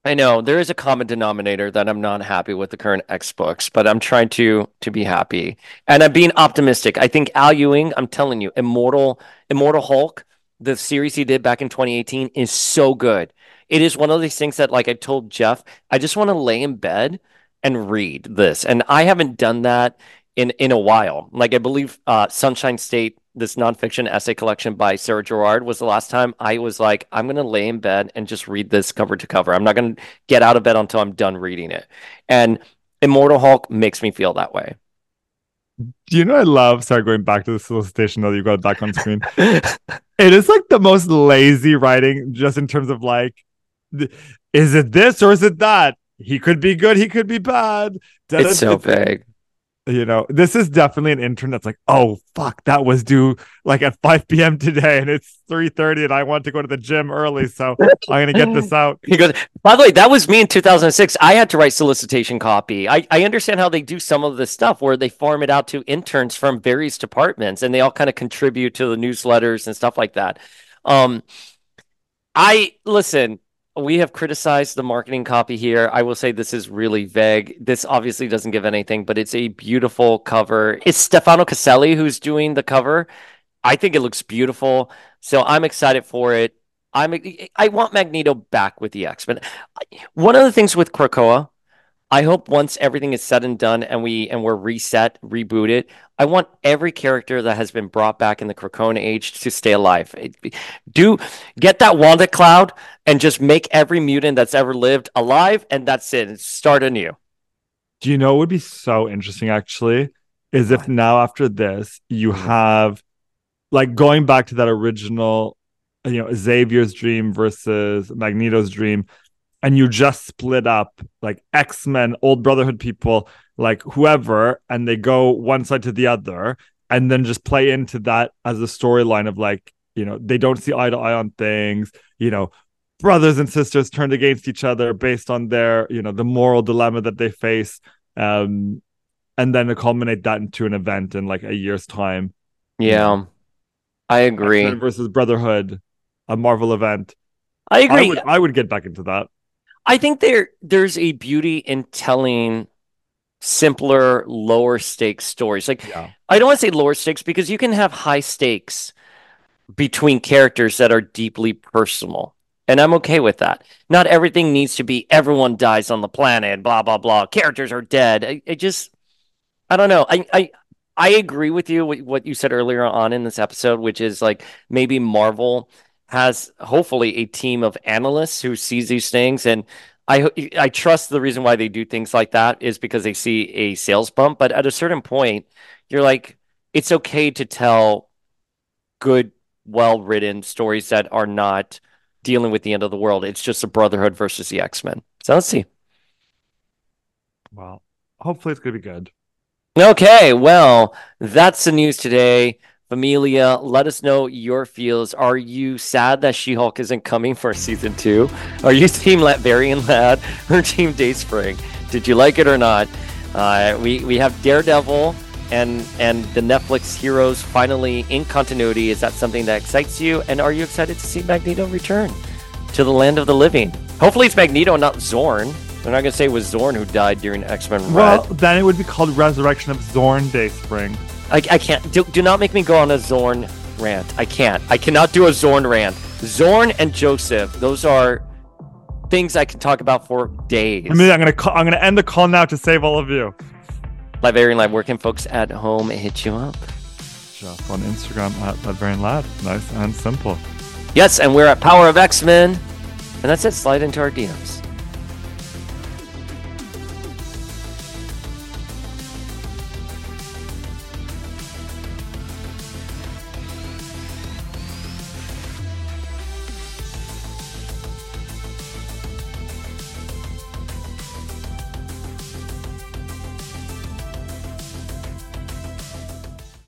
Speaker 1: I know there is a common denominator that I'm not happy with the current X books, but I'm trying to to be happy and I'm being optimistic. I think Al Ewing, I'm telling you, Immortal Immortal Hulk, the series he did back in 2018 is so good. It is one of these things that, like I told Jeff, I just want to lay in bed and read this, and I haven't done that in in a while. Like I believe uh, Sunshine State this nonfiction essay collection by Sarah Gerard was the last time I was like, I'm gonna lay in bed and just read this cover to cover. I'm not gonna get out of bed until I'm done reading it. And Immortal Hulk makes me feel that way.
Speaker 2: Do you know I love? Sorry, going back to the solicitation that you got back on screen. it is like the most lazy writing, just in terms of like, is it this or is it that? He could be good, he could be bad.
Speaker 1: It's so vague.
Speaker 2: You know this is definitely an intern that's like oh fuck that was due like at 5 p.m today and it's 3.30 and i want to go to the gym early so i'm gonna get this out.
Speaker 1: He goes by the way that was me in 2006 i had to write solicitation copy. I, I understand how they do some of this stuff where they farm it out to interns from various departments and they all kind of contribute to the newsletters and stuff like that. Um i listen we have criticized the marketing copy here. I will say this is really vague. This obviously doesn't give anything, but it's a beautiful cover. It's Stefano Caselli who's doing the cover. I think it looks beautiful. So I'm excited for it. I'm I want Magneto back with the X-Men. One of the things with Krakoa I hope once everything is said and done and we and we're reset, rebooted, I want every character that has been brought back in the Krakoan age to stay alive. Do get that Wanda cloud and just make every mutant that's ever lived alive, and that's it. Start anew.
Speaker 2: Do you know what would be so interesting actually? Is if now after this you mm-hmm. have like going back to that original, you know, Xavier's dream versus Magneto's dream and you just split up like X-Men, old Brotherhood people, like whoever, and they go one side to the other, and then just play into that as a storyline of like, you know, they don't see eye to eye on things, you know, brothers and sisters turned against each other based on their, you know, the moral dilemma that they face. Um, and then to culminate that into an event in like a year's time.
Speaker 1: Yeah. I agree.
Speaker 2: X-Men versus Brotherhood, a Marvel event.
Speaker 1: I agree.
Speaker 2: I would, I would get back into that.
Speaker 1: I think there there's a beauty in telling simpler, lower stakes stories. Like yeah. I don't want to say lower stakes because you can have high stakes between characters that are deeply personal. And I'm okay with that. Not everything needs to be everyone dies on the planet, blah blah blah. Characters are dead. I, I just I don't know. I I I agree with you with what you said earlier on in this episode, which is like maybe Marvel has hopefully a team of analysts who sees these things. And I I trust the reason why they do things like that is because they see a sales bump. But at a certain point you're like it's okay to tell good well-written stories that are not dealing with the end of the world. It's just a brotherhood versus the X-Men. So let's see.
Speaker 2: Well hopefully it's going to be good.
Speaker 1: Okay well that's the news today Familia, let us know your feels. Are you sad that She Hulk isn't coming for season two? Are you Team Latverian Lad or Team Dayspring? Did you like it or not? Uh, we, we have Daredevil and and the Netflix heroes finally in continuity. Is that something that excites you? And are you excited to see Magneto return to the land of the living? Hopefully, it's Magneto, not Xorn. They're not going to say it was Xorn who died during X Men. Well,
Speaker 2: then it would be called Resurrection of Xorn Dayspring.
Speaker 1: I, I can't. Do, do not make me go on a Xorn rant. I can't. I cannot do a Xorn rant. Xorn and Joseph, those are things I can talk about for days.
Speaker 2: I mean, I'm gonna call, I'm gonna end the call now to save all of you.
Speaker 1: Latverian Lad, where can folks at home hit you up?
Speaker 2: Just on Instagram at Latverian Lad. Nice and simple.
Speaker 1: Yes, and we're at Power of X Men. And that's it. Slide into our DMs.